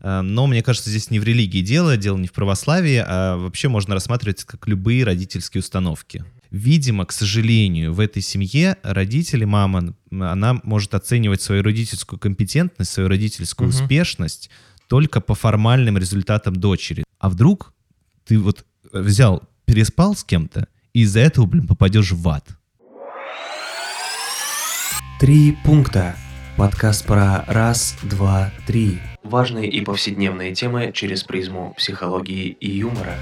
Э, но мне кажется, здесь не в религии дело, дело не в православии, а вообще можно рассматривать как любые родительские установки. Видимо, к сожалению, в этой семье родители, мама, она может оценивать свою родительскую компетентность, свою родительскую угу. успешность только по формальным результатам дочери. А вдруг ты вот взял, переспал с кем-то, и из-за этого, блин, попадешь в ад. Три пункта. Подкаст про раз, два, три. Важные и повседневные темы через призму психологии и юмора.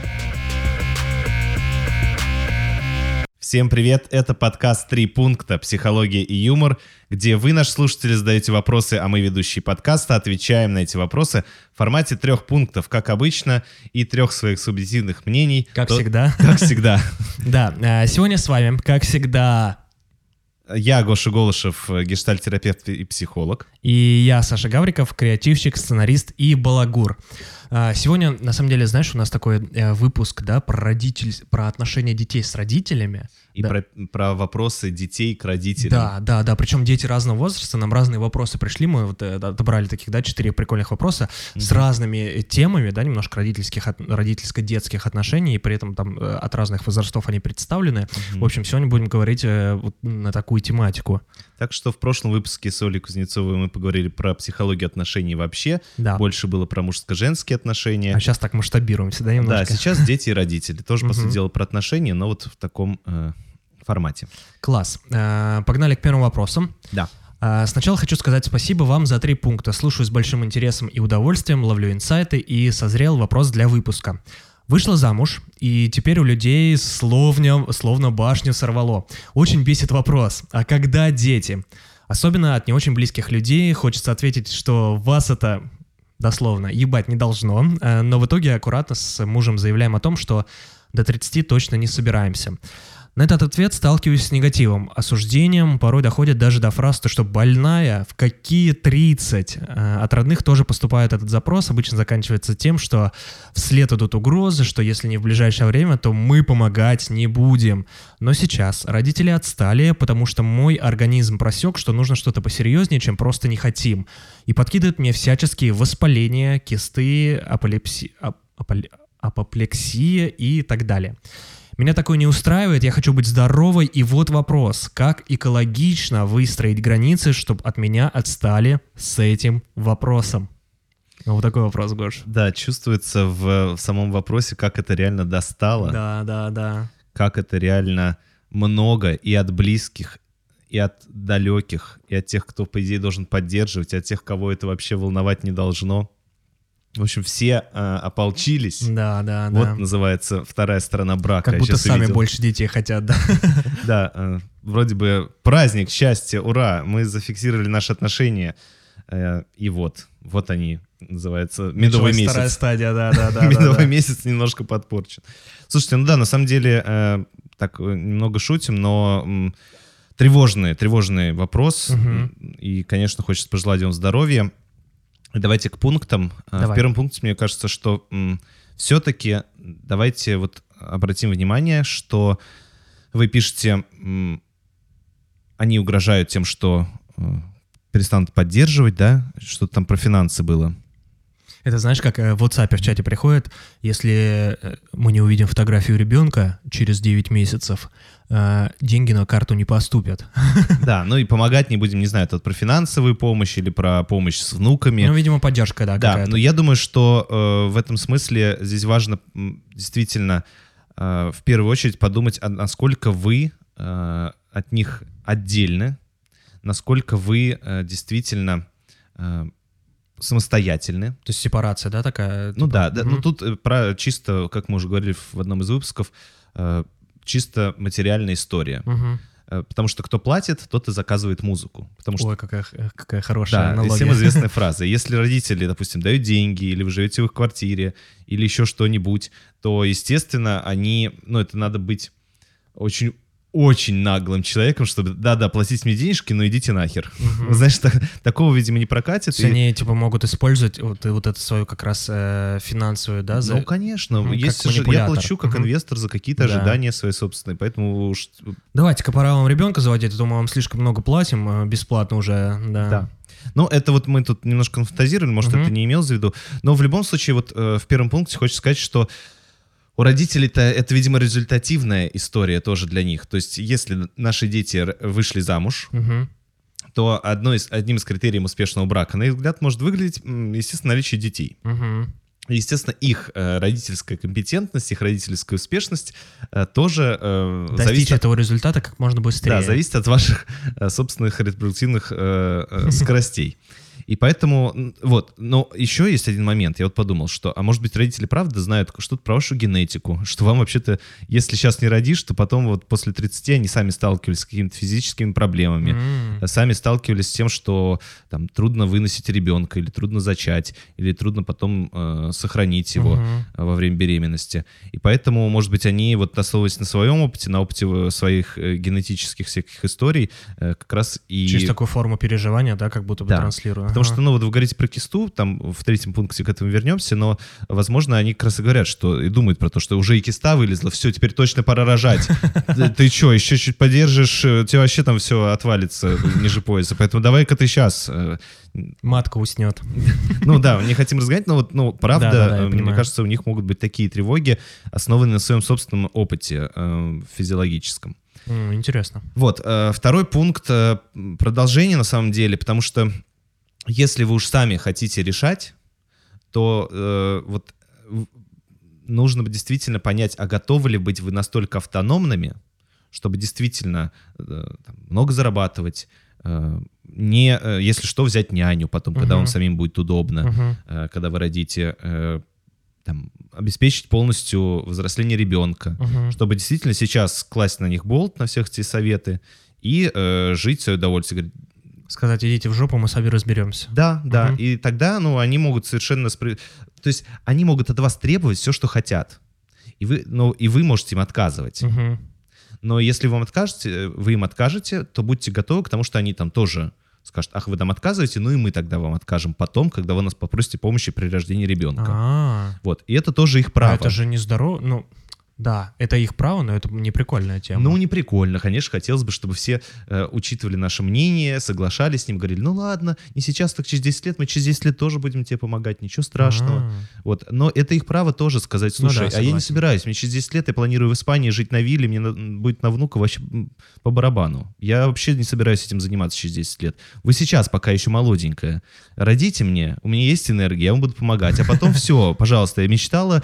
Всем привет, это подкаст «Три пункта. Психология и юмор», где вы, наши слушатели, задаете вопросы, а мы, ведущие подкаста, отвечаем на эти вопросы в формате трех пунктов, как обычно, и трех своих субъективных мнений. Как То... всегда. Как всегда. Да, а, сегодня с вами, как всегда, я Гоша Голышев, гештальтерапевт и психолог. И я Саша Гавриков, креативщик, сценарист и балагур. А, сегодня, на самом деле, знаешь, у нас такой э, выпуск, да, про родитель, про отношения детей с родителями. И да. про, про вопросы детей к родителям. Да, да, да. Причем дети разного возраста, нам разные вопросы пришли. Мы вот э, отобрали таких, да, четыре прикольных вопроса угу. с разными э, темами, да, немножко родительских, родительско-детских отношений, и при этом там от разных возрастов они представлены. Угу. В общем, сегодня будем говорить вот на такую тематику. Так что в прошлом выпуске с Олей Кузнецовой мы поговорили про психологию отношений вообще. Да. Больше было про мужско-женские отношения. А сейчас так масштабируемся, да, немножко? Да, сейчас дети и родители. Тоже, по сути дела, про отношения, но вот в таком э, формате. Класс. Э, погнали к первым вопросам. Да. Э, сначала хочу сказать спасибо вам за три пункта. Слушаю с большим интересом и удовольствием, ловлю инсайты и созрел вопрос для выпуска. Вышла замуж, и теперь у людей словно, словно башню сорвало. Очень бесит вопрос, а когда дети? Особенно от не очень близких людей хочется ответить, что вас это дословно ебать не должно, э, но в итоге аккуратно с мужем заявляем о том, что до 30 точно не собираемся. На этот ответ сталкиваюсь с негативом, осуждением, порой доходит даже до фраз, что больная, в какие 30? Э, от родных тоже поступает этот запрос, обычно заканчивается тем, что вслед идут угрозы, что если не в ближайшее время, то мы помогать не будем. Но сейчас родители отстали, потому что мой организм просек, что нужно что-то посерьезнее, чем просто не хотим. И подкидывают мне всяческие воспаления, кисты, апоплексия, апоплексия и так далее. Меня такое не устраивает, я хочу быть здоровой, и вот вопрос, как экологично выстроить границы, чтобы от меня отстали с этим вопросом? Вот такой вопрос, Гош. Да, чувствуется в, в самом вопросе, как это реально достало. Да, да, да. Как это реально много и от близких, и от далеких, и от тех, кто, по идее, должен поддерживать, и от тех, кого это вообще волновать не должно. В общем, все э, ополчились. Да, да, вот да. Вот называется вторая сторона брака. Как будто сами увидел. больше детей хотят, да. Да, э, вроде бы праздник, счастье, ура, мы зафиксировали наши отношения. Э, и вот, вот они, называется, медовый месяц. Вторая стадия, да, да, да. Медовый месяц немножко подпорчен. Слушайте, ну да, на самом деле, э, так немного шутим, но тревожный, тревожный вопрос. И, конечно, хочется пожелать вам здоровья. Давайте к пунктам. А, Давай. В первом пункте мне кажется, что все-таки давайте вот обратим внимание, что вы пишете, они угрожают тем, что э, перестанут поддерживать, да, что там про финансы было. Это знаешь, как э, в WhatsApp в чате приходит, если э, мы не увидим фотографию ребенка через 9 месяцев, э, деньги на карту не поступят. Да, ну и помогать не будем, не знаю, это про финансовую помощь или про помощь с внуками. Ну, видимо, поддержка, да, Да, но я думаю, что э, в этом смысле здесь важно действительно э, в первую очередь подумать, а насколько вы э, от них отдельны, насколько вы э, действительно э, самостоятельны. То есть сепарация, да, такая? Ну типа? да, да ну тут э, про чисто, как мы уже говорили в одном из выпусков, э, чисто материальная история. Угу. Потому что кто платит, тот и заказывает музыку. Потому что... Ой, какая, какая хорошая да, аналогия. всем известная фраза. Если родители, допустим, дают деньги, или вы живете в их квартире, или еще что-нибудь, то, естественно, они... Ну, это надо быть очень очень наглым человеком, чтобы, да-да, платить мне денежки, но идите нахер. Угу. Знаешь, так, такого, видимо, не прокатит. и... они, типа, могут использовать вот, вот эту свою как раз э, финансовую, да? За... Ну, конечно. Угу, Если же я плачу как угу. инвестор за какие-то да. ожидания свои собственные, поэтому... Давайте-ка пора вам ребенка заводить, а то мы вам слишком много платим, э, бесплатно уже, да. Да. Ну, это вот мы тут немножко фантазировали, может, Мгм. это не имел в виду. Но в любом случае, вот э, в первом пункте хочется сказать, что у родителей-то это, видимо, результативная история тоже для них. То есть, если наши дети вышли замуж, Мгм. то одно из, одним из критериев успешного брака, на их взгляд, может выглядеть, естественно, наличие детей. Мгм. Естественно, их э, родительская компетентность, их родительская успешность э, тоже э, Достичь зависит от этого результата как можно быстрее. да, зависит от ваших э, собственных репродуктивных э, э, скоростей. И поэтому, вот, но еще есть один момент. Я вот подумал, что, а может быть, родители правда знают что-то про вашу генетику, что вам вообще-то, если сейчас не родишь, то потом вот после 30 они сами сталкивались с какими-то физическими проблемами, М. сами сталкивались с тем, что там трудно выносить ребенка, или трудно зачать, или трудно потом э, сохранить его э, во время беременности. И поэтому, может быть, они, вот основываясь на своем опыте, на опыте э, своих генетических всяких историй, э, как раз и... Через такую форму переживания, да, как будто бы Да. Потому что, ну, вот вы говорите про кисту, там в третьем пункте к этому вернемся, но, возможно, они как раз и говорят, что и думают про то, что уже и киста вылезла, все, теперь точно пора рожать. Ты- что, еще чуть подержишь, э, у тебя вообще там все отвалится ниже пояса, поэтому давай-ка ты сейчас. Матка уснет. Ну да, не хотим разгонять, но вот, ну, правда, Да-да-да, я э, мне понимаю. кажется, у них могут быть такие тревоги, основанные на своем собственном опыте э, физиологическом. Интересно. Вот, э, второй пункт э, продолжение на самом деле, потому что если вы уж сами хотите решать, то э, вот нужно бы действительно понять, а готовы ли быть вы настолько автономными, чтобы действительно э, много зарабатывать, э, не, э, если что, взять няню потом, когда Мгм. вам самим будет удобно, Мгм. э, когда вы родите, э, там, обеспечить полностью взросление ребенка, Мгм. чтобы действительно сейчас класть на них болт, на всех эти советы, и э, жить свое удовольствие. Говорит, Сказать, идите в жопу, мы сами разберемся. Да, да. Мгм. И тогда, ну, они могут совершенно... спри- То есть они могут от вас требовать все, что хотят. И вы, ну, и вы можете им отказывать. Мгм. Но если вам откажете, э, вы им откажете, то будьте готовы к тому, что они там тоже скажут, ах, вы нам отказываете, ну и мы тогда вам откажем потом, когда вы нас попросите помощи при рождении ребенка. А, Вот. И это тоже их а право. это же не здорово. Ну, да, это их право, но это не прикольная тема. Ну, не прикольно. Конечно, хотелось бы, чтобы все э, учитывали наше мнение, соглашались с ним, говорили, ну ладно, не сейчас, так через 10 лет, мы через 10 лет тоже будем тебе помогать, ничего страшного. А, Вот. Но это их право тоже сказать, Ну слушай, да, а я не собираюсь, мне через 10 лет я планирую в Испании жить на вилле, мне на- будет на внука вообще по барабану. Я вообще не собираюсь этим заниматься через 10 лет. Вы сейчас, пока еще молоденькая, родите мне, у меня есть энергия, я вам буду помогать. А потом все, пожалуйста, я мечтала,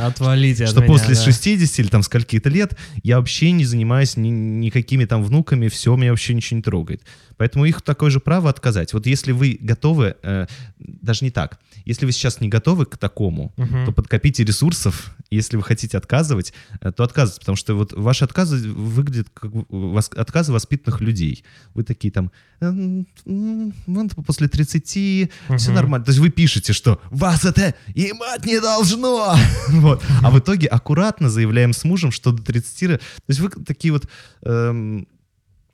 что после да. 60 или там скольки-то лет я вообще не занимаюсь ни- никакими там внуками, все, меня вообще ничего не трогает. Поэтому их такое же право отказать. Вот если вы готовы, э, даже не так, если вы сейчас не готовы к такому, Мгм. то подкопите ресурсов. Если вы хотите отказывать, э, то отказывайте, потому что вот ваши отказы выглядят как вос- отказы воспитанных людей. Вы такие там, «М, м, вон после 30, все Мгм. нормально. То есть вы пишете, что вас это ебать не должно. Вот. А в итоге аккуратно заявляем с мужем, что до 30... ре- То есть вы такие вот эм,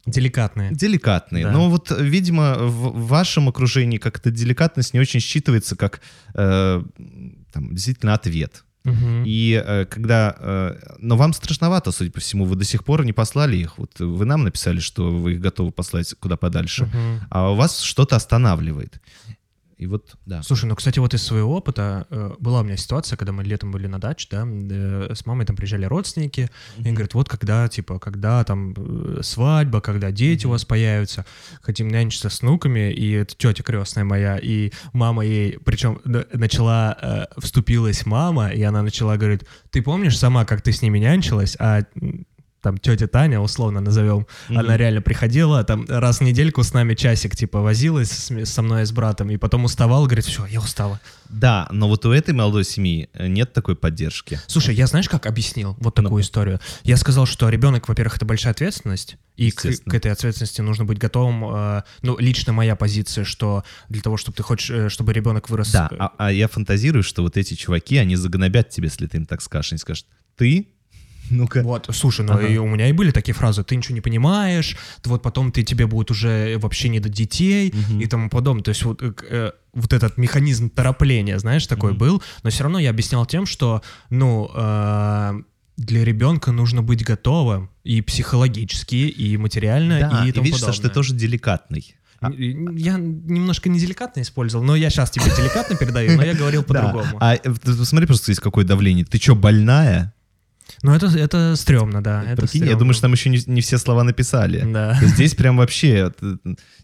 Деликатные. деликатные. Да. Но вот, видимо, в вашем окружении как-то деликатность не очень считывается как э, там, действительно ответ. Мгм. И э, когда... э, но вам страшновато, судя по всему, вы до сих пор не послали их. Вот вы нам написали, что вы их готовы послать куда подальше, Мгм. а у вас что-то останавливает. И вот, да. Слушай, ну, кстати, вот из своего опыта э, была у меня ситуация, когда мы летом были на даче, да, э, с мамой там приезжали родственники, и говорят, вот когда, типа, когда там э, свадьба, когда дети у вас появятся, хотим нянчиться с внуками, и это тетя крестная моя, и мама ей, причем начала, э, вступилась мама, и она начала говорить, ты помнишь сама, как ты с ними нянчилась, а там тетя Таня, условно назовем, Мгм. она реально приходила, там раз в недельку с нами часик, типа, возилась с- со мной и с братом, и потом уставала, говорит, все, я устала. Да, но вот у этой молодой семьи э, нет такой поддержки. Слушай, я знаешь, как объяснил вот такую Ну. историю? Я сказал, что ребенок, во-первых, это большая ответственность, и к, к этой ответственности нужно быть готовым. э, ну, лично моя позиция, что для того, чтобы ты хочешь, э, чтобы ребенок вырос... Да, э, а, а я фантазирую, что вот эти чуваки, они загнобят тебя, если ты им так скажешь. Они скажут, ты? Ну-ка. Вот, слушай, ну Ага. и у меня и были такие фразы, ты ничего не понимаешь, ты вот потом ты тебе будет уже вообще не до детей Мгм. и тому подобное. То есть вот, э, э, вот этот механизм торопления, знаешь, такой Мгм. был, но все равно я объяснял тем, что, ну, э, для ребенка нужно быть готовым и психологически, и материально, Да, и и тому видишь, Саш, ты подобное. тоже деликатный. А я немножко неделикатно использовал, но я сейчас тебе деликатно передаю, но я говорил по-другому. А э, посмотри просто здесь какое давление. Ты что, больная? Ну, это, это стрёмно, да. Это Прикинь, я думаю, что там еще не, не все слова написали. Да. Здесь прям вообще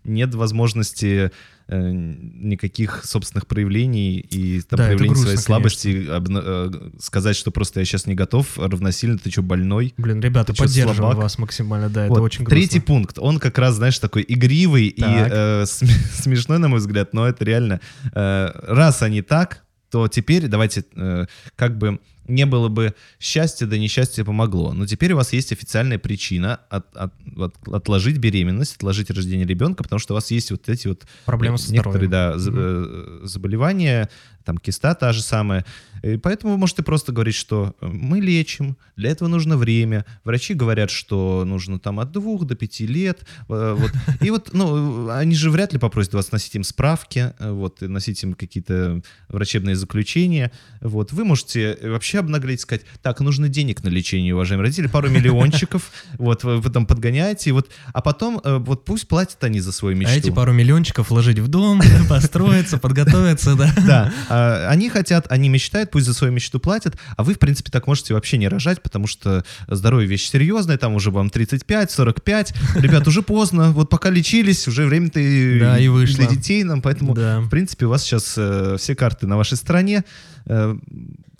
нет возможности э, никаких собственных проявлений и там, Да, проявлений грустно, своей слабости. обна- э, сказать, что просто я сейчас не готов, равносильно ты что, больной? Блин, ребята, Ты поддерживаю слабак? вас максимально, да, Вот. это очень грустно. Третий пункт, он как раз, знаешь, такой игривый и Так. э, см- смешной, на мой взгляд, но это реально. э, раз они так, то теперь давайте э, как бы не было бы счастья, да несчастье помогло. Но теперь у вас есть официальная причина от- от- от- отложить беременность, отложить рождение ребенка, потому что у вас есть вот эти вот Проблемы со некоторые здоровьем. да, э, заболевания, там киста та же самая. И поэтому вы можете просто говорить, что э, мы лечим, для этого нужно время. Врачи говорят, что нужно там от двух до пяти лет. э, Вот. И вот, ну, они же вряд ли попросят вас носить им справки, э, вот, и носить им какие-то врачебные заключения. Вот. Вы можете вообще обнаглеть и сказать, так, нужно денег на лечение, уважаемые родители, пару миллиончиков, вот, вы, там подгоняете, вот, а потом, вот пусть платят они за свою мечту. А эти пару миллиончиков вложить в дом, построиться, подготовиться, да. Да, а, они хотят, они мечтают, пусть за свою мечту платят, а вы, в принципе, так можете вообще не рожать, потому что здоровье вещь серьезная, там уже вам 35, 45, ребят, уже поздно, вот пока лечились, уже время-то Да, и вышло. для детей нам, поэтому, Да. в принципе, у вас сейчас э, все карты на вашей стороне, Э,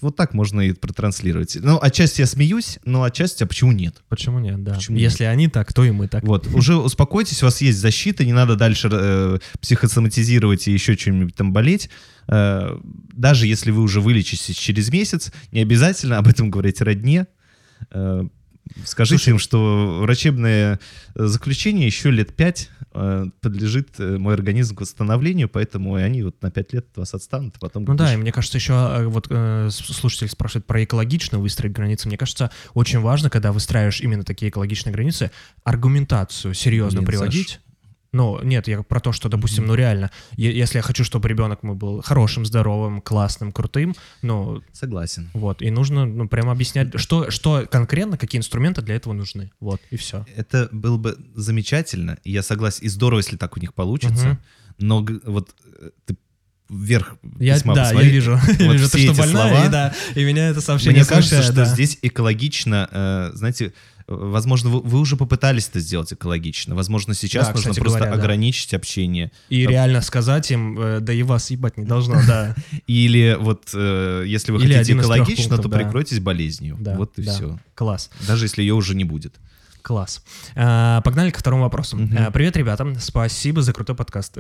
вот так можно и протранслировать. Ну, отчасти я смеюсь, но отчасти, а почему нет? Почему нет, да. Почему Если они так, то и мы так. Вот, уже успокойтесь, у вас есть защита, не надо дальше э, психосоматизировать и еще чем-нибудь там болеть. Э, даже если вы уже вылечитесь через месяц, не обязательно об этом говорить родне. Э, скажите им, что врачебное э, заключение еще лет пять подлежит э, мой организм к восстановлению, поэтому и они вот на пять лет от вас отстанут, а потом... Ну да, и мне кажется, еще э, вот э, слушатель спрашивает про экологично выстроить границы. Мне кажется, очень важно, когда выстраиваешь именно такие экологичные границы, аргументацию серьезно Блин, приводить. Ну, нет, я про то, что, допустим, ну реально, если я хочу, чтобы ребенок мой был хорошим, здоровым, классным, крутым, ну, Согласен. вот, и нужно, ну, прямо объяснять, что, что конкретно, какие инструменты для этого нужны. Вот, и все. Это было бы замечательно, и я согласен, и здорово, если так у них получится, Мгм. но вот э, ты вверх Я, письма да, я посмотри. вижу, я Вот вижу, все ты что больная, слова. и, да, и меня это сообщение Мне кажется, что да. здесь экологично, э, знаете, возможно, вы, вы уже попытались это сделать экологично. Возможно, сейчас Да, нужно кстати просто говоря, да. ограничить общение. И А- реально сказать им, э, да и вас ебать не должно, да. Или вот, э, если вы Или хотите экологично, то да. прикройтесь болезнью. Да, вот и да. все. Класс. Даже если ее уже не будет. Класс. А, Погнали ко второму вопросу. А, Привет, ребята. Спасибо за крутой подкаст.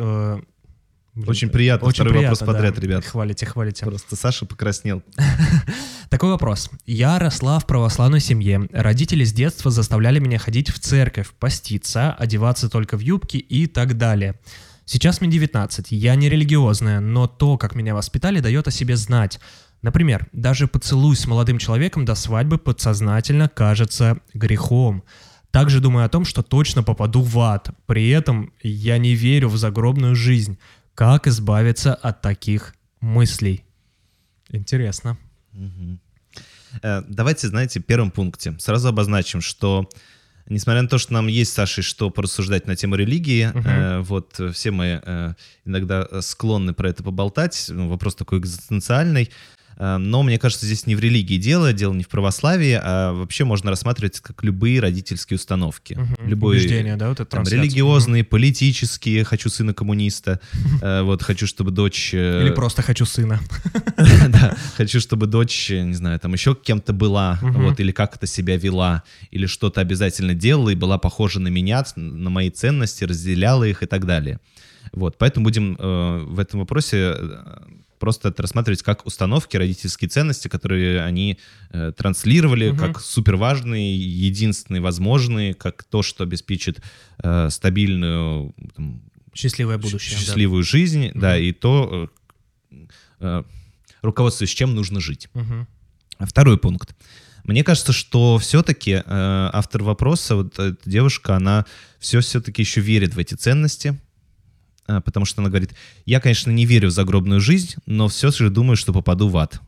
Блин, Очень приятно. Очень Второй приятно, вопрос подряд, да. ребят. Хвалите, хвалите. Просто Саша покраснел. Такой вопрос. Я росла в православной семье. Родители с детства заставляли меня ходить в церковь, поститься, одеваться только в юбки и так далее. Сейчас мне 19, я не религиозная, но то, как меня воспитали, дает о себе знать. Например, даже поцелуй с молодым человеком до свадьбы подсознательно кажется грехом. Также думаю о том, что точно попаду в ад. При этом я не верю в загробную жизнь. Как избавиться от таких мыслей? Интересно. Э, Давайте, знаете, в первом пункте сразу обозначим, что несмотря на то, что нам есть с Сашей что порассуждать на тему религии, Мгм. э, вот э, все мы э, иногда склонны про это поболтать, ну, вопрос такой экзистенциальный, но мне кажется, здесь не в религии дело, дело не в православии, а вообще можно рассматривать как любые родительские установки. Мгм. Любой Убеждения, да, вот это там, религиозные, политические, хочу сына коммуниста, э, вот хочу, чтобы дочь... э, Или просто хочу сына. да, хочу, чтобы дочь, не знаю, там еще кем-то была, вот, или как-то себя вела, или что-то обязательно делала и была похожа на меня, на мои ценности, разделяла их и так далее. Вот, поэтому будем э, в этом вопросе э, просто это рассматривать как установки, родительские ценности, которые они э, транслировали, Мгм. как супер важные, единственные возможные, как то, что обеспечит э, стабильную там, Счастливое будущее. да. счастливую жизнь, да, Мгм. и то, э, э, руководствуясь чем нужно жить. А Второй пункт. Мне кажется, что все-таки э, автор вопроса, вот эта девушка, она все все-таки еще верит в эти ценности, потому что она говорит, я, конечно, не верю в загробную жизнь, но все же думаю, что попаду в ад.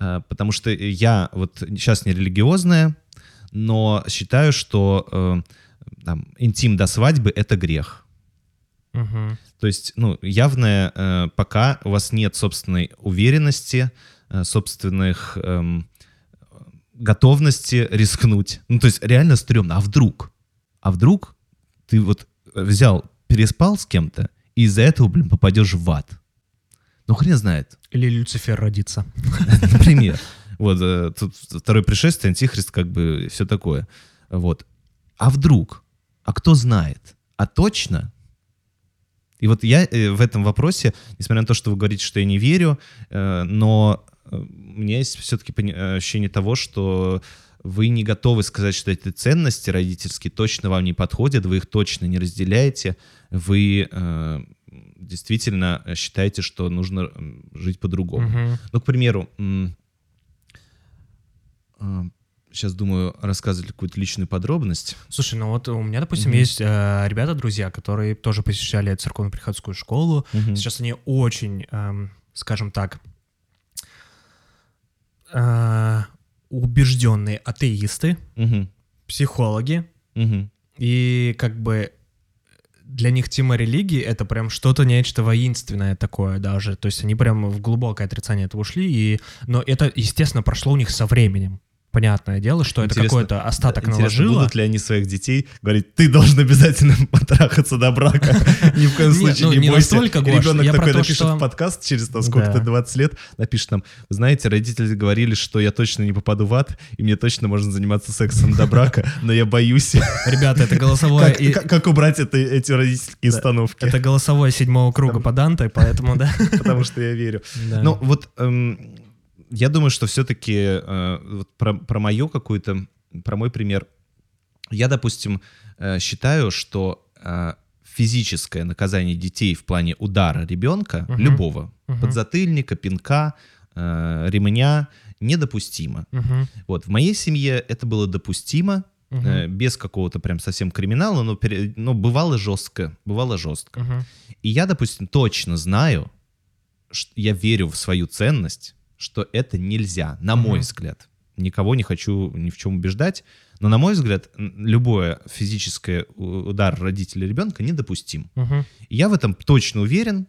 Э, потому что я вот сейчас не религиозная, но считаю, что э, там, интим до свадьбы — это грех. Мгм. То есть, ну, явное, э, пока у вас нет собственной уверенности, э, собственных эм, готовности рискнуть. Ну, то есть, реально стрёмно. А вдруг? А вдруг ты вот взял, переспал с кем-то, и из-за этого, блин, попадешь в ад? Ну, хрен знает. Или Люцифер родится. Например. Вот, э, тут второе пришествие, антихрист, как бы, все такое. Вот. А вдруг? А кто знает? А точно? И вот я э, в этом вопросе, несмотря на то, что вы говорите, что я не верю, э, но у меня есть все-таки ощущение того, что вы не готовы сказать, что эти ценности родительские точно вам не подходят, вы их точно не разделяете, вы э, действительно считаете, что нужно м, жить по-другому. Мгм. Ну, к примеру, сейчас думаю рассказывать какую-то личную подробность. Слушай, ну вот у меня, допустим, Мгм. есть э, ребята-друзья, которые тоже посещали церковно-приходскую школу. Мгм. Сейчас они очень, эм, скажем так, э, убежденные атеисты, Мгм. психологи, Мгм. и как бы для них тема религии — это прям что-то, нечто воинственное такое даже. То есть они прям в глубокое отрицание этого ушли, и... но это, естественно, прошло у них со временем. Понятное дело, что это Интересно, какой-то остаток Интересно, наложило. будут ли они своих детей говорить, ты должен обязательно потрахаться до брака. Ни в коем Не, случае ну, не бойся. Ребенок такой напишет подкаст через сколько-то Да. 20 лет, напишет нам, знаете, родители говорили, что я точно не попаду в ад, и мне точно можно заниматься сексом до брака, но я боюсь. Ребята, это голосовое... Как убрать это- эти родительские установки? Это голосовое седьмого круга по Данте, поэтому, да. Потому что я верю. Ну, вот эм, я думаю, что все-таки про, про мою какую-то, про мой пример. Я, допустим, э, считаю, что э, физическое наказание детей в плане удара ребенка, Мгм. любого, Мгм. подзатыльника, пинка, э, ремня, недопустимо. Мгм, Вот, в моей семье это было допустимо, мгм, э, без какого-то прям совсем криминала, но, пере- но бывало жестко, бывало жестко. мгм. И я, допустим, точно знаю, я верю в свою ценность, что это нельзя, на мой Мгм. взгляд. Никого не хочу ни в чем убеждать, но, на мой взгляд, любое физическое удар родителя ребенка недопустим. И я в этом точно уверен,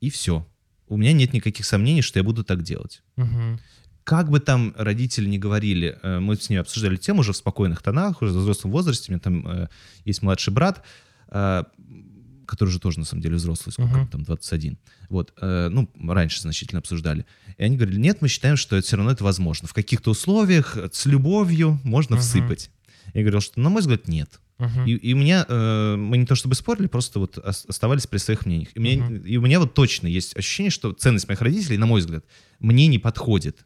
и все. У меня нет никаких сомнений, что я буду так делать. Мгм. Как бы там родители не говорили, э, мы с ними обсуждали тему уже в спокойных тонах, уже в взрослом возрасте, у меня там э, есть младший брат, э, который уже тоже на самом деле взрослый, сколько ему там, 21. Вот, э, ну, раньше значительно обсуждали. И они говорили, нет, мы считаем, что это все равно это возможно. В каких-то условиях э, с любовью можно Мгм. всыпать. Я говорил, что, на мой взгляд, нет. Мгм. И, и у меня, э, мы не то чтобы спорили, просто вот ос- оставались при своих мнениях. И, мне- Мгм. и у меня вот точно есть ощущение, что ценность моих родителей, на мой взгляд, мне не подходит.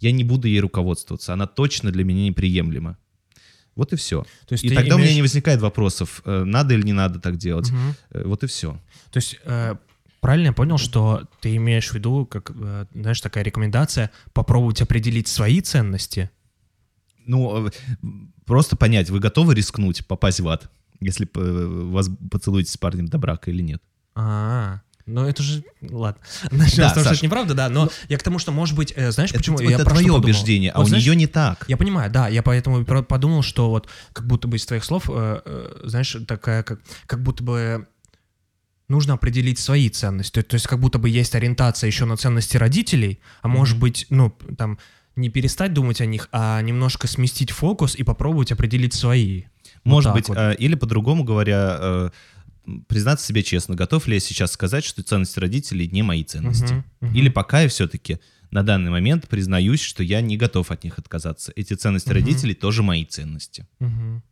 Я не буду ей руководствоваться. Она точно для меня неприемлема. Вот и все. То есть И тогда у меня имеешь- не возникает вопросов, э, надо или не надо так делать. Э, Вот и все. То есть э, правильно я понял, что ты имеешь в виду, как, знаешь, такая рекомендация попробовать определить свои ценности? Ну, просто понять, вы готовы рискнуть, попасть в ад, если вас поцелуете с парнем до брака или нет. А, ну это же, ладно. Начнем Да, с того, что Саш. это неправда, да, но я к тому, что, может быть, э, знаешь, Это, почему вот я это что твое убеждение, а Вот у знаешь, нее не так. Я понимаю, да, я поэтому подумал, что вот как будто бы из твоих слов, э, э, знаешь, такая, как, как будто бы нужно определить свои ценности. То, то есть как будто бы есть ориентация еще на ценности родителей, а может быть, ну, там, не перестать думать о них, а немножко сместить фокус и попробовать определить свои. Вот Может так быть, вот. э, или по-другому говоря, э, признаться себе честно, готов ли я сейчас сказать, что ценности родителей не мои ценности. Мгм, мгм. Или пока я все-таки на данный момент признаюсь, что я не готов от них отказаться. Эти ценности Мгм. родителей тоже мои ценности. Мгм.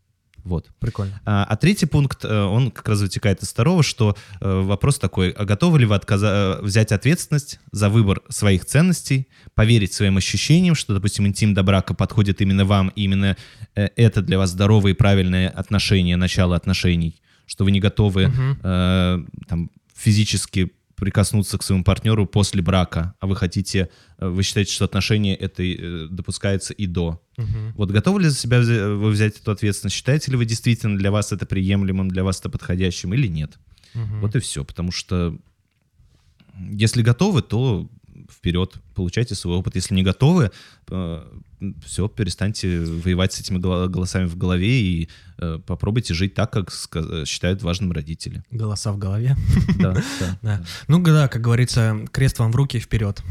Вот. Прикольно. А, а третий пункт, э, он как раз вытекает из второго, что э, вопрос такой, а готовы ли вы отказа- э, взять ответственность за выбор своих ценностей, поверить своим ощущениям, что, допустим, интим до брака подходит именно вам, и именно это для вас здоровые и правильные отношения, начало отношений, что вы не готовы Мгм. э, там, физически прикоснуться к своему партнеру после брака, а вы хотите, э, вы считаете, что отношения это э, допускается и до. Мгм. Вот готовы ли за себя вы взять эту ответственность? Считаете ли вы действительно для вас это приемлемым, для вас это подходящим или нет? Мгм. Вот и все. Потому что если готовы, то вперед, получайте свой опыт. Если не готовы, э, все, перестаньте воевать с этими голосами в голове и э, попробуйте жить так, как считают важным родители. Голоса в голове. Да, да. да. Ну да, как говорится, крест вам в руки вперед.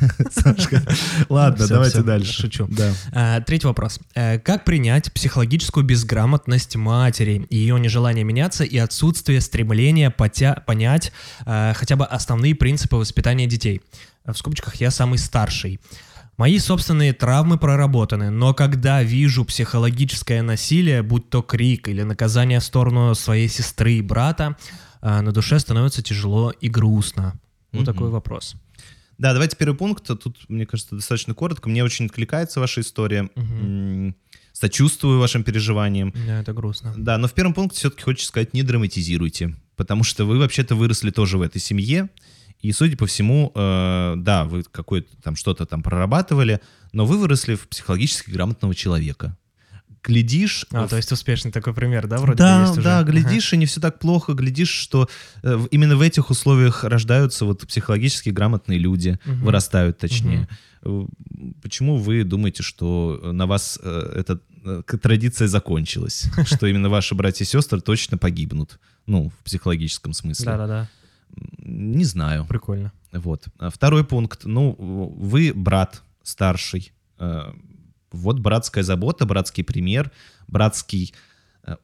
Ладно, давайте дальше. Шучу. А, третий вопрос. Как принять психологическую безграмотность матери, ее нежелание меняться и отсутствие стремления понять э, хотя бы основные принципы воспитания детей? В скобочках я самый старший. Мои собственные травмы проработаны, но когда вижу психологическое насилие, будь то крик или наказание в сторону своей сестры и брата, а, на душе становится тяжело и грустно. Вот mm-hmm. такой вопрос. Да, давайте первый пункт. Тут, мне кажется, достаточно коротко. Мне очень откликается ваша история. Угу. Сочувствую вашим переживаниям. Да, это грустно. Да, но в первом пункте все-таки хочется сказать, не драматизируйте. Потому что вы вообще-то выросли тоже в этой семье. И, судя по всему, э, да, вы какое-то там что-то там прорабатывали, но вы выросли в психологически грамотного человека. Глядишь... А, в... то есть успешный такой пример, да, вроде да, есть уже? Да, глядишь, ага. и не все так плохо, глядишь, что э, именно в этих условиях рождаются вот психологически грамотные люди, угу. вырастают точнее. Угу. Почему вы думаете, что на вас э, эта э, традиция закончилась? Что именно ваши братья и сестры точно погибнут? Ну, в психологическом смысле. Да-да-да. Не знаю. Прикольно. Вот. А второй пункт. Ну, вы брат старший. Э, вот братская забота, братский пример, братский э,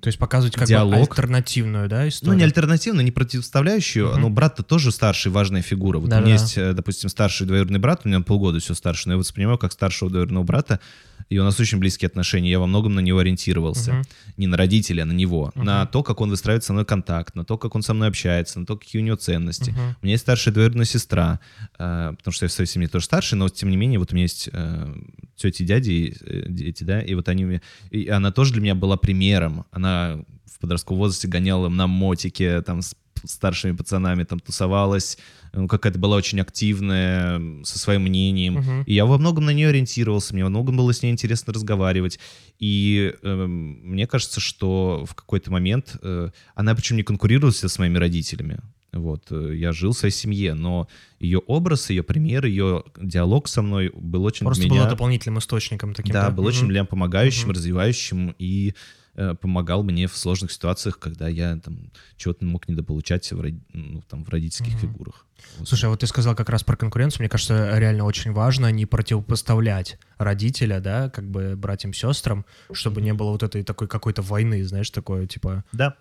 то есть показывать как диалог. бы альтернативную, да, историю? Ну, не альтернативную, не противоставляющую, uh-huh. но брат-то тоже старший, важная фигура. Вот да, у меня да. есть, э, допустим, старший двоюродный брат, у меня полгода все старше, но я воспринимаю как старшего двоюродного брата, и у нас очень близкие отношения. Я во многом на него ориентировался. Uh-huh. Не на родителя, а на него. Uh-huh. На то, как он выстраивает со мной контакт, на то, как он со мной общается, на то, какие у него ценности. Uh-huh. У меня есть старшая двоюродная сестра, э, потому что я в своей семье тоже старший, но тем не менее, вот у меня есть э, тети, дяди, э, дети, да, и вот они... И она тоже для меня была примером. Она в подростковом возрасте гоняла на мотике, там, с старшими пацанами там тусовалась, ну, какая-то была очень активная, со своим мнением. Uh-huh. И я во многом на нее ориентировался, мне во многом было с ней интересно разговаривать. И э, мне кажется, что в какой-то момент э, она причем не конкурировала с моими родителями. Вот, э, я жил в своей семье, но ее образ, ее пример, ее диалог со мной был очень Просто меня... была дополнительным источником таким. Да, был mm-hmm. очень для меня помогающим, mm-hmm. развивающим и Э, помогал мне в сложных ситуациях, когда я там чего-то мог недополучать в, ну, там, в родительских mm-hmm. фигурах. Слушай, а вот ты сказал как раз про конкуренцию. Мне кажется, реально очень важно не противопоставлять родителя, да, как бы братьям-сестрам, чтобы не было вот этой такой какой-то войны, знаешь, такое, типа... Да.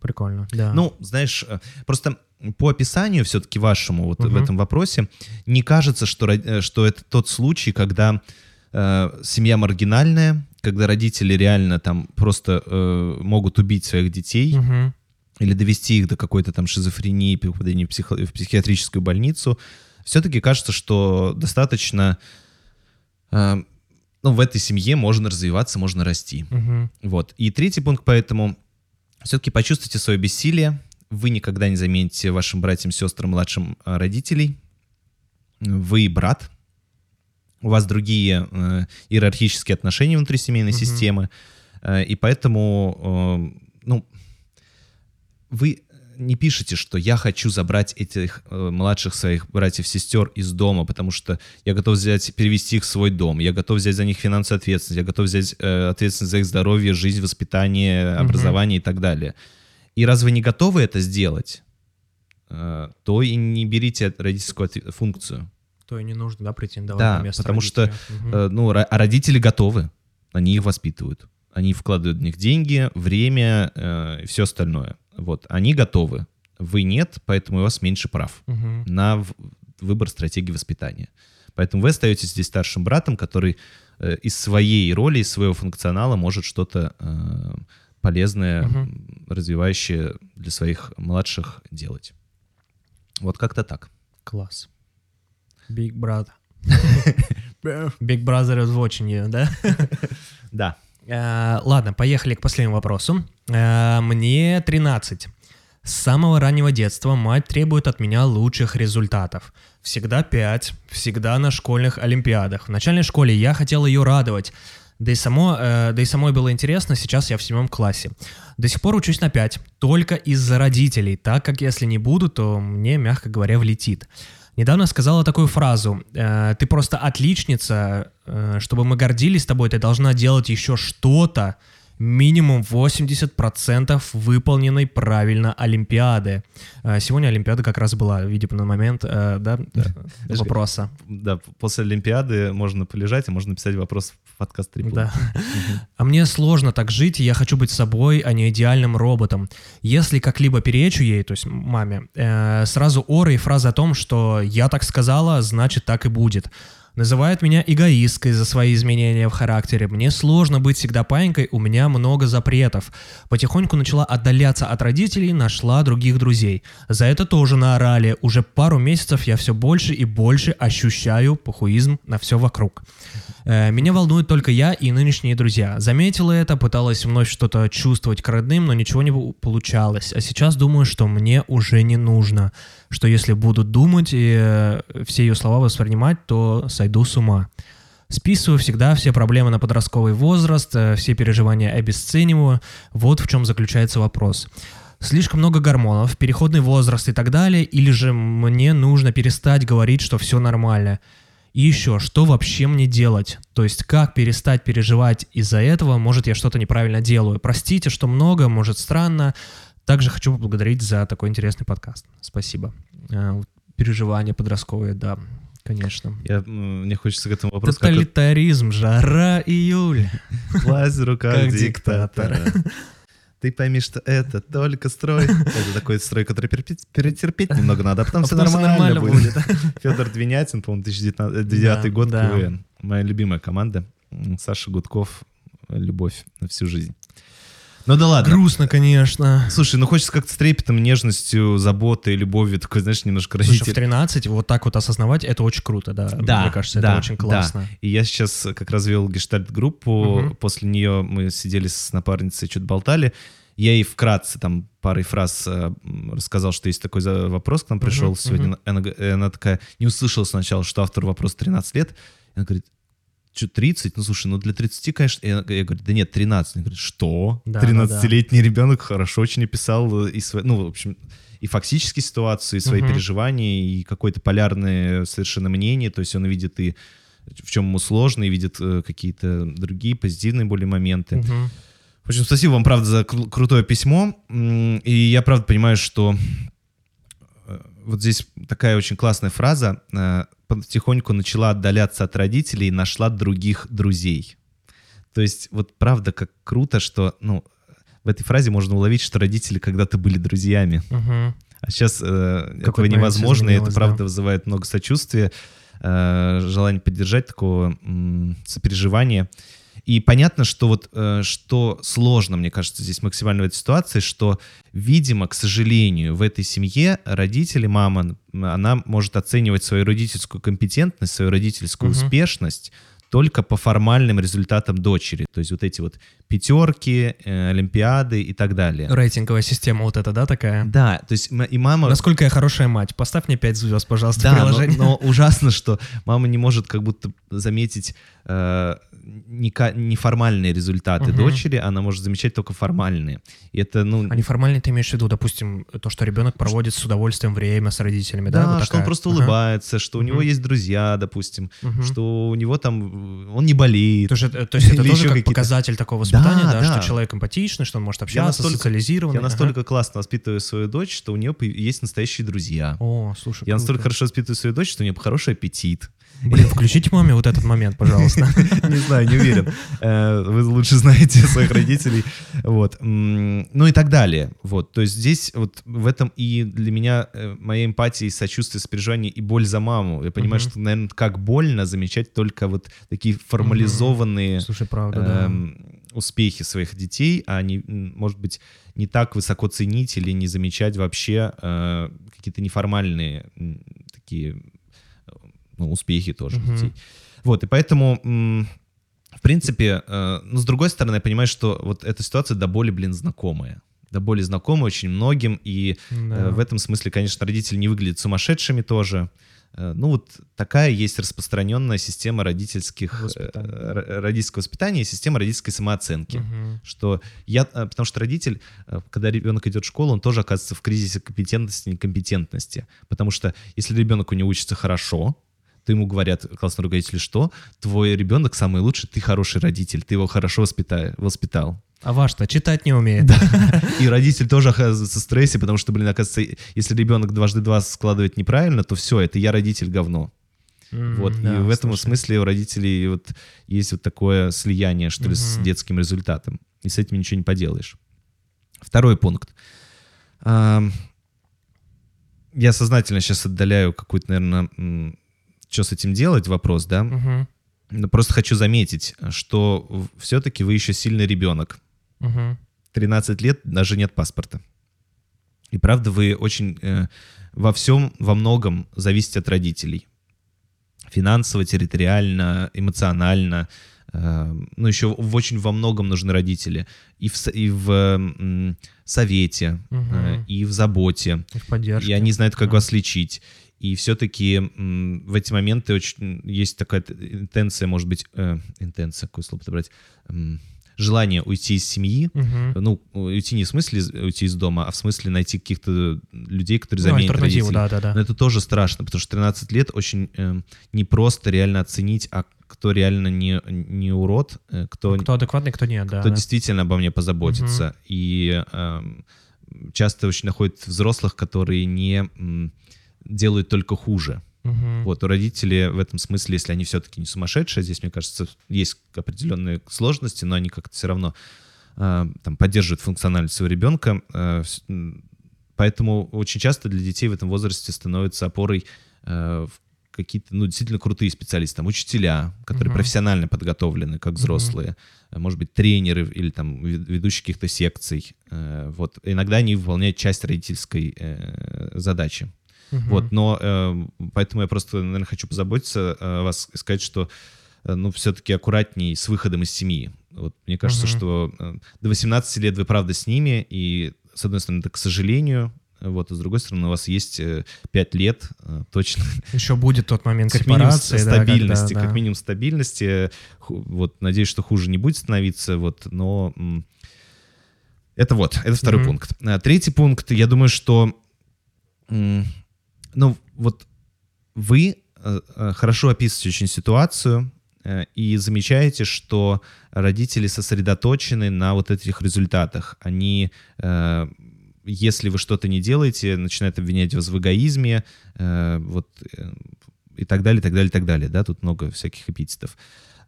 Прикольно, да. Ну, знаешь, э, просто по описанию все-таки вашему вот угу. в этом вопросе не кажется, что, э, что это тот случай, когда э, семья маргинальная, когда родители реально там просто э, могут убить своих детей угу. или довести их до какой-то там шизофрении, попадения в, психо- в психиатрическую больницу, все-таки кажется, что достаточно... Э, ну, в этой семье можно развиваться, можно расти. Угу. Вот. И третий пункт, поэтому все-таки почувствуйте свое бессилие. Вы никогда не замените вашим братьям, сестрам, младшим э, родителей. Вы брат, у вас другие э, иерархические отношения внутри семейной угу. системы, э, и поэтому, э, ну, вы не пишете, что я хочу забрать этих э, младших своих братьев-сестер из дома, потому что я готов взять, перевести их в свой дом, я готов взять за них финансовую ответственность, я готов взять э, ответственность за их здоровье, жизнь, воспитание, угу. образование и так далее. И раз вы не готовы это сделать, э, то и не берите родительскую функцию то и не нужно, да, претендовать да, на место потому родителя. что, угу. ну, а родители готовы, они их воспитывают. Они вкладывают в них деньги, время э, и все остальное. Вот, они готовы. Вы нет, поэтому у вас меньше прав угу. на выбор стратегии воспитания. Поэтому вы остаетесь здесь старшим братом, который э, из своей роли, из своего функционала может что-то э, полезное, угу. развивающее для своих младших делать. Вот как-то так. Класс. Big Brother. Big Brother is watching you, да? Да. Uh, ладно, поехали к последнему вопросу. Uh, мне 13. С самого раннего детства мать требует от меня лучших результатов. Всегда 5, всегда на школьных олимпиадах. В начальной школе я хотел ее радовать. Да и, само, э, да и самой было интересно, сейчас я в седьмом классе. До сих пор учусь на 5, только из-за родителей, так как если не буду, то мне, мягко говоря, влетит. Недавно сказала такую фразу. э, Ты просто отличница. э, Чтобы мы гордились тобой, ты должна делать еще что-то. Минимум 80% выполненной правильно Олимпиады. Э, Сегодня Олимпиада как раз была, видимо, на момент э, да, э, Подожди. вопроса. Да, после Олимпиады можно полежать, а можно написать вопрос в подкаст «Три Да. пункта». А мне сложно так жить, и я хочу быть собой, а не идеальным роботом. Если как-либо перечу ей, то есть маме, э, сразу оры и фраза о том, что я так сказала, значит так и будет. Называют меня эгоисткой за свои изменения в характере. Мне сложно быть всегда паинькой, у меня много запретов. Потихоньку начала отдаляться от родителей, нашла других друзей. За это тоже наорали. Уже пару месяцев я все больше и больше ощущаю похуизм на все вокруг. Э, Меня волнует только я и нынешние друзья. Заметила это, пыталась вновь что-то чувствовать к родным, но ничего не получалось. А сейчас думаю, что мне уже не нужно. Что если буду думать и э, все ее слова воспринимать, то сойду с ума. Списываю всегда все проблемы на подростковый возраст, э, все переживания обесцениваю. Вот в чем заключается вопрос. Слишком много гормонов, переходный возраст и так далее, или же мне нужно перестать говорить, что все нормально. И еще, что вообще мне делать? То есть, как перестать переживать из-за этого? Может, я что-то неправильно делаю? Простите, что много, может, странно. Также хочу поблагодарить за такой интересный подкаст. Спасибо. Э, Переживания подростковые, да, конечно. Я, мне хочется к этому вопросу как Тоталитаризм, жара, июль. власть в руках Как диктатора. Ты пойми, что это только строй. Это такой строй, который перетерпеть немного надо, а потом А все нормально будет. Федор Двинятин, по-моему, 2009 Да, год. КВН. Моя любимая команда. Саша Гудков. Любовь на всю жизнь. Ну да ладно. Грустно, конечно. Слушай, ну хочется как-то с трепетом, нежностью, заботой, любовью, такой, знаешь, немножко Слушай, в родитель. 13 вот так вот осознавать, это очень круто, да. Да, Мне кажется, да, это очень классно. да. И я сейчас как раз вел гештальт-группу, Мгм. после нее мы сидели с напарницей, что-то болтали. Я ей вкратце там парой фраз э, рассказал, что есть такой вопрос к нам пришел Мгм, сегодня. мгм. Она, э, она такая, не услышала сначала, что автор вопроса 13 лет. Она говорит, что, 30? Ну, слушай, ну для 30, конечно... Я, я говорю, да нет, 13. Она говорит, что? Да, да, 13-летний ребенок хорошо очень описал э, и свои, ну, в общем, и фактические ситуации, и свои Мгм. переживания, и какое-то полярное совершенно мнение. То есть он видит и в чем ему сложно, и видит э, какие-то другие позитивные более моменты. Мгм. В общем, спасибо вам, правда, за кру- крутое письмо. И я, правда, понимаю, что вот здесь такая очень классная фраза. э, Потихоньку начала отдаляться от родителей и нашла других друзей. То есть, вот правда, как круто, что, ну, в этой фразе можно уловить, что родители когда-то были друзьями. Мгм. А сейчас э, этого невозможно, и это правда да. вызывает много сочувствия, э, желание поддержать такого м, сопереживания. И понятно, что вот э, что сложно, мне кажется, здесь максимально в этой ситуации, что, видимо, к сожалению, в этой семье родители, мама, она может оценивать свою родительскую компетентность, свою родительскую Мгм. успешность только по формальным результатам дочери. То есть вот эти вот пятерки, э, олимпиады и так далее. Рейтинговая система вот эта, да, такая? Да, то есть и мама... Насколько я хорошая мать? Поставь мне 5 звезд, пожалуйста, в Да, но, приложении. но ужасно, что мама не может как будто заметить э, неформальные результаты Мгм. дочери, она может замечать только формальные. И это, ну... А неформально ты имеешь в виду, допустим, то, что ребенок проводит с удовольствием время с родителями, да? да, Вот что он такая? просто Ага. улыбается, что у него есть друзья, допустим, Мгм. что у него там... Он не болеет. То есть, это- то есть это тоже как показатель такого воспитания, Да, да, да. что человек эмпатичный, что он может общаться, настолько- социализированный. Я настолько классно воспитываю свою дочь, что у нее есть настоящие друзья. Ага. О, слушай, Я настолько круто. хорошо воспитываю свою дочь, что у нее хороший аппетит. Блин, включите маме вот этот момент, пожалуйста. Не знаю, не уверен. Э, Вы лучше знаете своих родителей. Вот. Ну и так далее. Вот. То есть здесь вот в этом и для меня э, моя эмпатия, и сочувствие, сопереживание и боль за маму. Я понимаю, что, наверное, как больно замечать только вот такие формализованные эм, успехи своих детей, а не, может быть, не так высоко ценить или не замечать вообще э, какие-то неформальные такие ну, успехи тоже Мгм. детей. Вот, и поэтому, в принципе, э, ну, с другой стороны, я понимаю, что вот эта ситуация до боли, блин, знакомая. До боли знакомая очень многим, и Да. э, в этом смысле, конечно, родители не выглядят сумасшедшими тоже. э, ну вот такая есть распространенная система родительских, Воспитания. э, р- родительского воспитания, и система родительской самооценки. Мгм. Что я, потому что родитель, когда ребенок идет в школу, он тоже оказывается в кризисе компетентности, некомпетентности. Потому что если ребенок у него учится хорошо, то ему говорят классные руководители, что твой ребенок самый лучший, ты хороший родитель, ты его хорошо воспита- воспитал. А ваш-то читать не умеет. И родитель тоже оказывается в стрессе, потому что, блин, оказывается, если ребенок дважды два складывает неправильно, то все, это я родитель говно. М, Вот, да, и в этом слушай. смысле у родителей вот есть вот такое слияние, что ли, с Мгм. детским результатом. И с этим ничего не поделаешь. Второй пункт. Я сознательно сейчас отдаляю какой-то, наверное, что с этим делать вопрос, да? Но просто хочу заметить, что все-таки вы еще сильный ребенок. Мгм. 13 лет даже нет паспорта. И правда, вы очень э, во всем, во многом зависите от родителей. Финансово, территориально, эмоционально. э, ну, еще в очень во многом нужны родители. И в, и в совете, э, и в заботе. И в поддержке. И они знают, как Мгм. вас лечить. И все-таки в эти моменты очень есть такая интенция, может быть, э, интенция, какое слово подобрать, М, желание уйти из семьи, Мгм. ну, уйти не в смысле уйти из дома, а в смысле найти каких-то людей, которые Ну, заменят родителей. да-да-да. Но это тоже страшно, потому что 13 лет очень э, непросто реально оценить, а кто реально не, не урод, э, кто, Кто адекватный, кто нет, да. кто да. действительно обо мне позаботится. И эм, часто очень находят взрослых, которые не м, делают только хуже. Мгм. Вот, у родителей в этом смысле, если они все-таки не сумасшедшие, здесь, мне кажется, есть определенные сложности, но они как-то все равно э, там, поддерживают функциональность своего ребенка. э, поэтому очень часто для детей в этом возрасте становится опорой э, в какие-то, ну, действительно крутые специалисты, там, учителя, которые Мгм. профессионально подготовлены, как взрослые, э, может быть, тренеры или там ве- ведущие каких-то секций. э, вот. Иногда они выполняют часть родительской э, задачи. Мгм. Вот, но э, поэтому я просто, наверное, хочу позаботиться о вас и сказать, что э, ну, все-таки аккуратней с выходом из семьи. Вот, мне кажется, Мгм. что э, до 18 лет вы правда с ними, и, с одной стороны, это к сожалению, э, вот, а с другой стороны, у вас есть э, 5 лет э, точно Еще будет тот момент как минимум сепарации. да, стабильности, когда, как да. минимум стабильности. Вот, надеюсь, что хуже не будет становиться, вот, но это вот, это второй Мгм. пункт. Третий пункт, я думаю, что, ну, вот вы э, э, хорошо описываете очень ситуацию э, и замечаете, что родители сосредоточены на вот этих результатах. Они если вы что-то не делаете, начинают обвинять вас в эгоизме, вот, и так далее, и так далее, и так далее, да, тут много всяких эпитетов.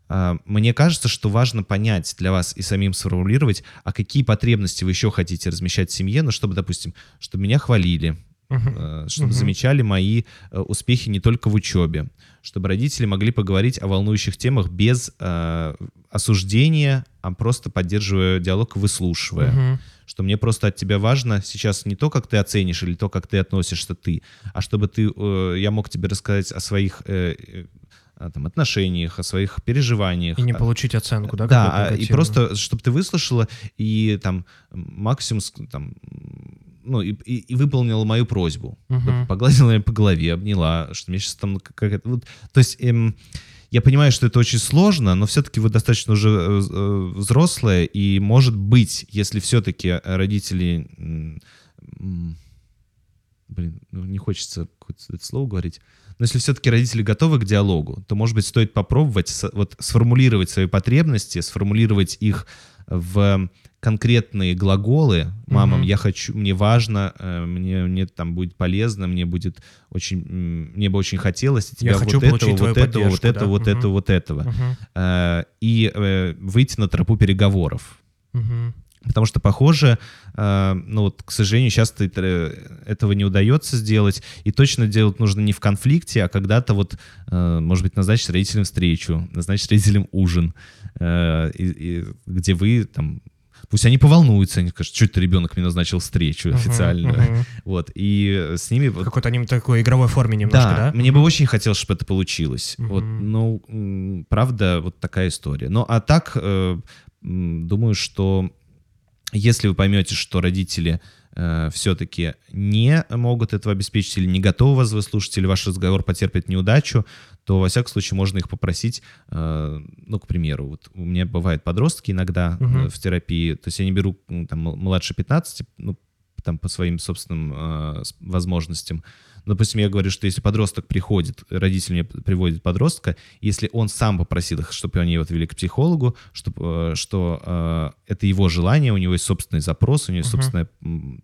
А, Мне кажется, что важно понять для вас и самим сформулировать, а какие потребности вы еще хотите размещать в семье, ну, чтобы, допустим, чтобы меня хвалили, Э, чтобы Мгм. замечали мои э, успехи не только в учебе, чтобы родители могли поговорить о волнующих темах без э, осуждения, а просто поддерживая диалог выслушивая Мгм. что мне просто от тебя важно сейчас не то, как ты оценишь или то, как ты относишься ты, а чтобы ты, э, я мог тебе рассказать о своих э, э, а, там, отношениях, о своих переживаниях. И не получить оценку, да? да, и просто, чтобы ты выслушала и там максимум там, ну, и, и- и выполнила мою просьбу. Вот погладила меня по голове, обняла, что мне сейчас там какая-то... Вот, то есть эм, я понимаю, что это очень сложно, но все-таки вы достаточно уже э, э, взрослые, и может быть, если все-таки родители... Блин, ну, не хочется какое-то это слово говорить. Но если все-таки родители готовы к диалогу, то, может быть, стоит попробовать вот, сформулировать свои потребности, сформулировать их в конкретные глаголы. Мамам, Мгм. я хочу, мне важно, э, мне, мне там будет полезно, мне будет очень, мне бы очень хотелось от Я тебя хочу вот этого, вот этого, вот этого, да. вот Мгм. этого, вот этого. Э, И э, выйти на тропу переговоров. Мгм. Потому что, похоже, э, ну вот, к сожалению, э, этого не удается сделать. И точно делать нужно не в конфликте, а когда-то вот, может быть, назначить родителям встречу, назначить родителям ужин, и- и где вы там... Пусть они поволнуются, они скажут, что это ребенок мне назначил встречу Мгм. официальную. Мгм. Вот, и с ними... В какой-то нем- такой игровой форме немножко, да? мне бы очень хотелось, чтобы это получилось. Мгм. Вот, ну, правда, вот такая история. Ну, а так, э, думаю, что если вы поймете, что родители э, все-таки не могут этого обеспечить или не готовы вас выслушать, или ваш разговор потерпит неудачу, то, во всяком случае, можно их попросить, э, ну, к примеру, вот у меня бывают подростки иногда Мгм. в терапии, то есть я не беру там, младше 15, ну, там, по своим собственным э, возможностям. Допустим, я говорю, что если подросток приходит, родитель мне приводит подростка, если он сам попросил их, чтобы они его отвели к психологу, чтобы, э, что э, это его желание, у него есть собственный запрос, у него есть Мгм. собственное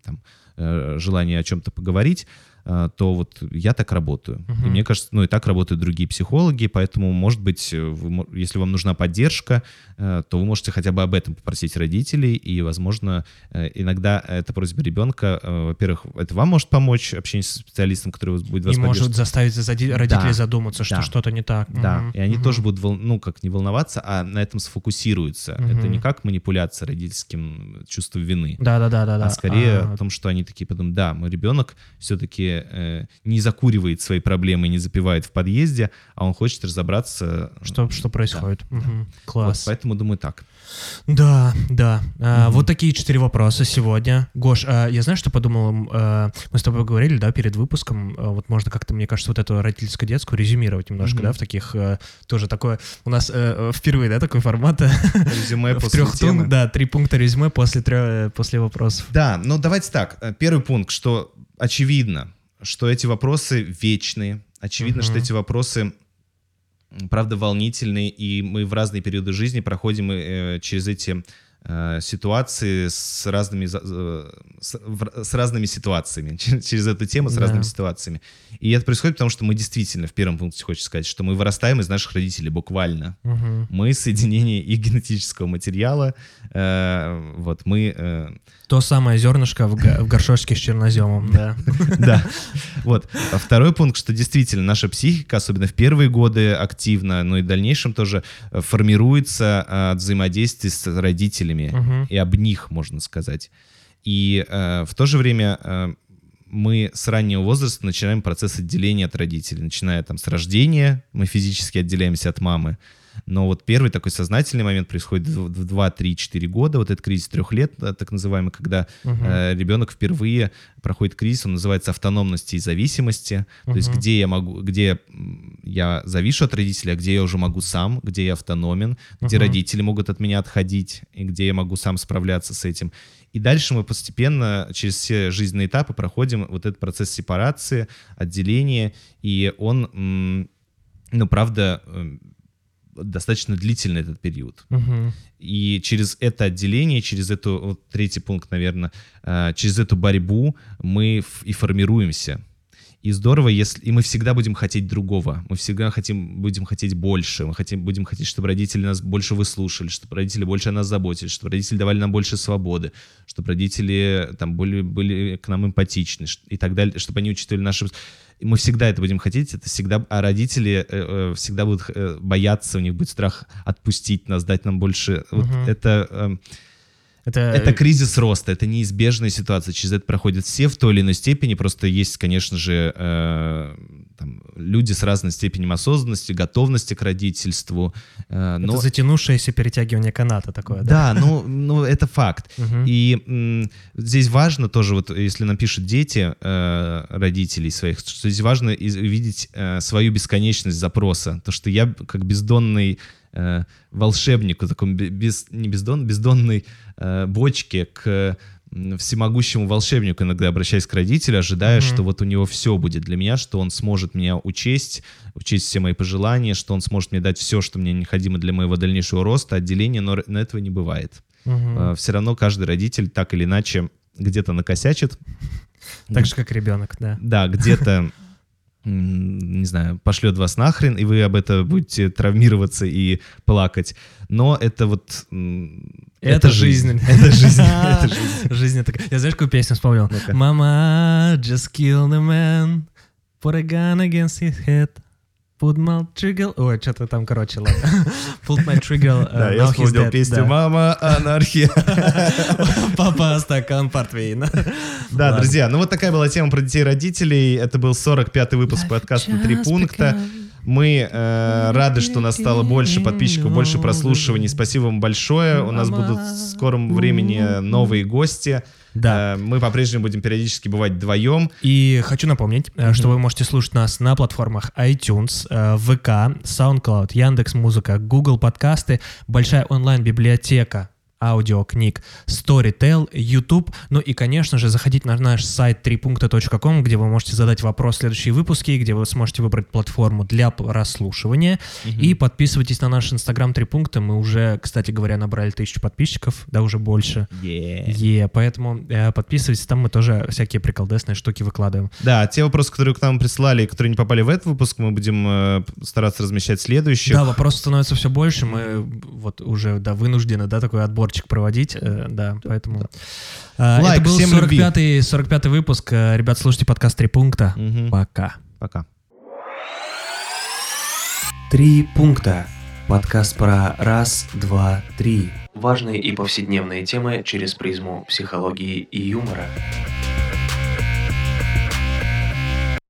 там, э, желание о чем-то поговорить, то вот я так работаю. И Мгм. мне кажется, ну и так работают другие психологи, поэтому, может быть, э, вы если вам нужна поддержка, э, то вы можете хотя бы об этом попросить родителей, и, возможно, э, иногда эта просьба ребенка, э, во-первых, это вам может помочь общение с специалистом, который вас будет вас И может заставить родителей Да, задуматься, что да. что-то не так. Да, Мгм, и они мгм. тоже будут, вол- ну, как не волноваться, а на этом сфокусируются. Это Мгм. не как манипуляция родительским чувством вины, Да-да-да-да. а скорее А, о том, что они такие подумают, да, мой ребенок все-таки не закуривает свои проблемы, не запивает в подъезде, а он хочет разобраться. Что, что происходит? Мгм. Вот, Класс. поэтому думаю так. Да, да. А, Мгм. Вот такие четыре вопроса сегодня. Гош, а я знаю, что подумал, э, мы с тобой говорили, да, перед выпуском, э, вот можно как-то, мне кажется, вот эту родительско-детскую резюмировать немножко, Мгм. да, в таких, э, тоже такое, у нас э, впервые, да, такой формат, Резюме после трех темы. да, три пункта резюме после, трё- после вопросов. Да, ну давайте так. Э, Первый пункт, что очевидно, что эти вопросы вечные. Очевидно, Мгм. что эти вопросы, правда, волнительные, и мы в разные периоды жизни проходим э, через эти э, ситуации с разными, э, с, с разными ситуациями, через эту тему с Да. разными ситуациями. И это происходит потому, что мы действительно, в первом пункте хочется сказать, что мы вырастаем из наших родителей буквально. Мгм. Мы соединение их генетического материала, э, вот мы э, То самое зернышко в, в горшочке с черноземом, да. Да. Вот. А второй пункт, что действительно наша психика, особенно в первые годы активно, но и в дальнейшем тоже э, формируется э, от взаимодействия с родителями. Мгм. И об них, можно сказать. И э, в то же время э, мы с раннего возраста начинаем процесс отделения от родителей. Начиная там с рождения, мы физически отделяемся от мамы. Но вот первый такой сознательный момент происходит в в 2, 3, 4 года, вот этот кризис трех лет, да, так называемый, когда э, ребенок впервые проходит кризис, он называется автономности и зависимости. То есть где я могу, где я завишу от родителей, а где я уже могу сам, где я автономен, где Мгм. родители могут от меня отходить, и где я могу сам справляться с этим. И дальше мы постепенно через все жизненные этапы проходим вот этот процесс сепарации, отделения, и он, ну, правда, м, достаточно длительный этот период. Мгм. И через это отделение, через эту, вот третий пункт, наверное, э, через эту борьбу мы и формируемся. И здорово, если и мы всегда будем хотеть другого, мы всегда хотим, будем хотеть больше, мы хотим, будем хотеть, чтобы родители нас больше выслушали, чтобы родители больше о нас заботились, чтобы родители давали нам больше свободы, чтобы родители там были, были к нам эмпатичны и так далее, чтобы они учитывали наши... И Мы всегда это будем хотеть, это всегда, а родители э, э, всегда будут э, бояться, у них будет страх отпустить нас, дать нам больше. Вот Мгм. это эм, Это, это кризис роста, это неизбежная ситуация. Через это проходят все в той или иной степени. Просто есть, конечно же, э, там, люди с разной степенем осознанности, готовности к родительству. э, это но... затянувшееся перетягивание каната такое, да? Да, ну, ну это факт. Мгм. И м, здесь важно тоже, вот если нам пишут дети э, родителей своих, что здесь важно из- увидеть э, свою бесконечность запроса. То, что я как бездонный э, волшебник, в таком бе- без, не бездон, бездонной э, бочке к всемогущему волшебнику иногда обращаюсь к родителю, ожидая, Мгм. что вот у него все будет для меня, что он сможет меня учесть, учесть все мои пожелания, что он сможет мне дать все, что мне необходимо для моего дальнейшего роста, отделения, но но этого не бывает Мгм. все равно каждый родитель так или иначе где-то накосячит. Так же, как ребенок, да. Да, где-то, не знаю, пошлет вас нахрен, и вы об этом будете травмироваться и плакать. Но это вот... м, Это жизнь. Это жизнь. Это жизнь. Жизнь это... Я знаешь, какую песню вспомнил? Мама just killed a man, put a gun against his head, put my trigger... Ой, что-то там, короче, ладно. Put my trigger, uh, Да, я he's вспомнил песню. «Мама, анархия». Папа, стакан портвейна. Да, друзья, ну вот такая была тема про детей и родителей. Это был 45-й выпуск подкаста «Три пункта». Мы э, рады, что нас стало больше подписчиков, больше прослушиваний. Спасибо вам большое. У нас будут в скором времени новые гости. Да. Э, Мы по-прежнему будем периодически бывать вдвоем. И хочу напомнить, э, что вы можете слушать нас на платформах iTunes, э, ВК, SoundCloud, Яндекс.Музыка, Google подкасты, большая онлайн-библиотека аудиокниг, Storytel, YouTube, ну и, конечно же, заходите на наш сайт трипункта.ком, где вы можете задать вопрос в следующие выпуски, где вы сможете выбрать платформу для прослушивания, и подписывайтесь на наш инстаграм три пункта, мы уже, кстати говоря, набрали тысячу подписчиков, да, уже больше. Е, поэтому э, подписывайтесь, там мы тоже всякие приколдесные штуки выкладываем. Да, те вопросы, которые к нам прислали, и которые не попали в этот выпуск, мы будем э, стараться размещать следующих. Да, вопросов становится все больше, мы вот уже, да, вынуждены, да, такой отборчик проводить, э, да, поэтому... Э, Лайк, Это был всем любви. 45-й 45 выпуск. Э, Ребят, слушайте подкаст «Три пункта». Мгм. Пока. Пока. Три пункта. Подкаст про раз, два, три. Важные и повседневные темы через призму психологии и юмора.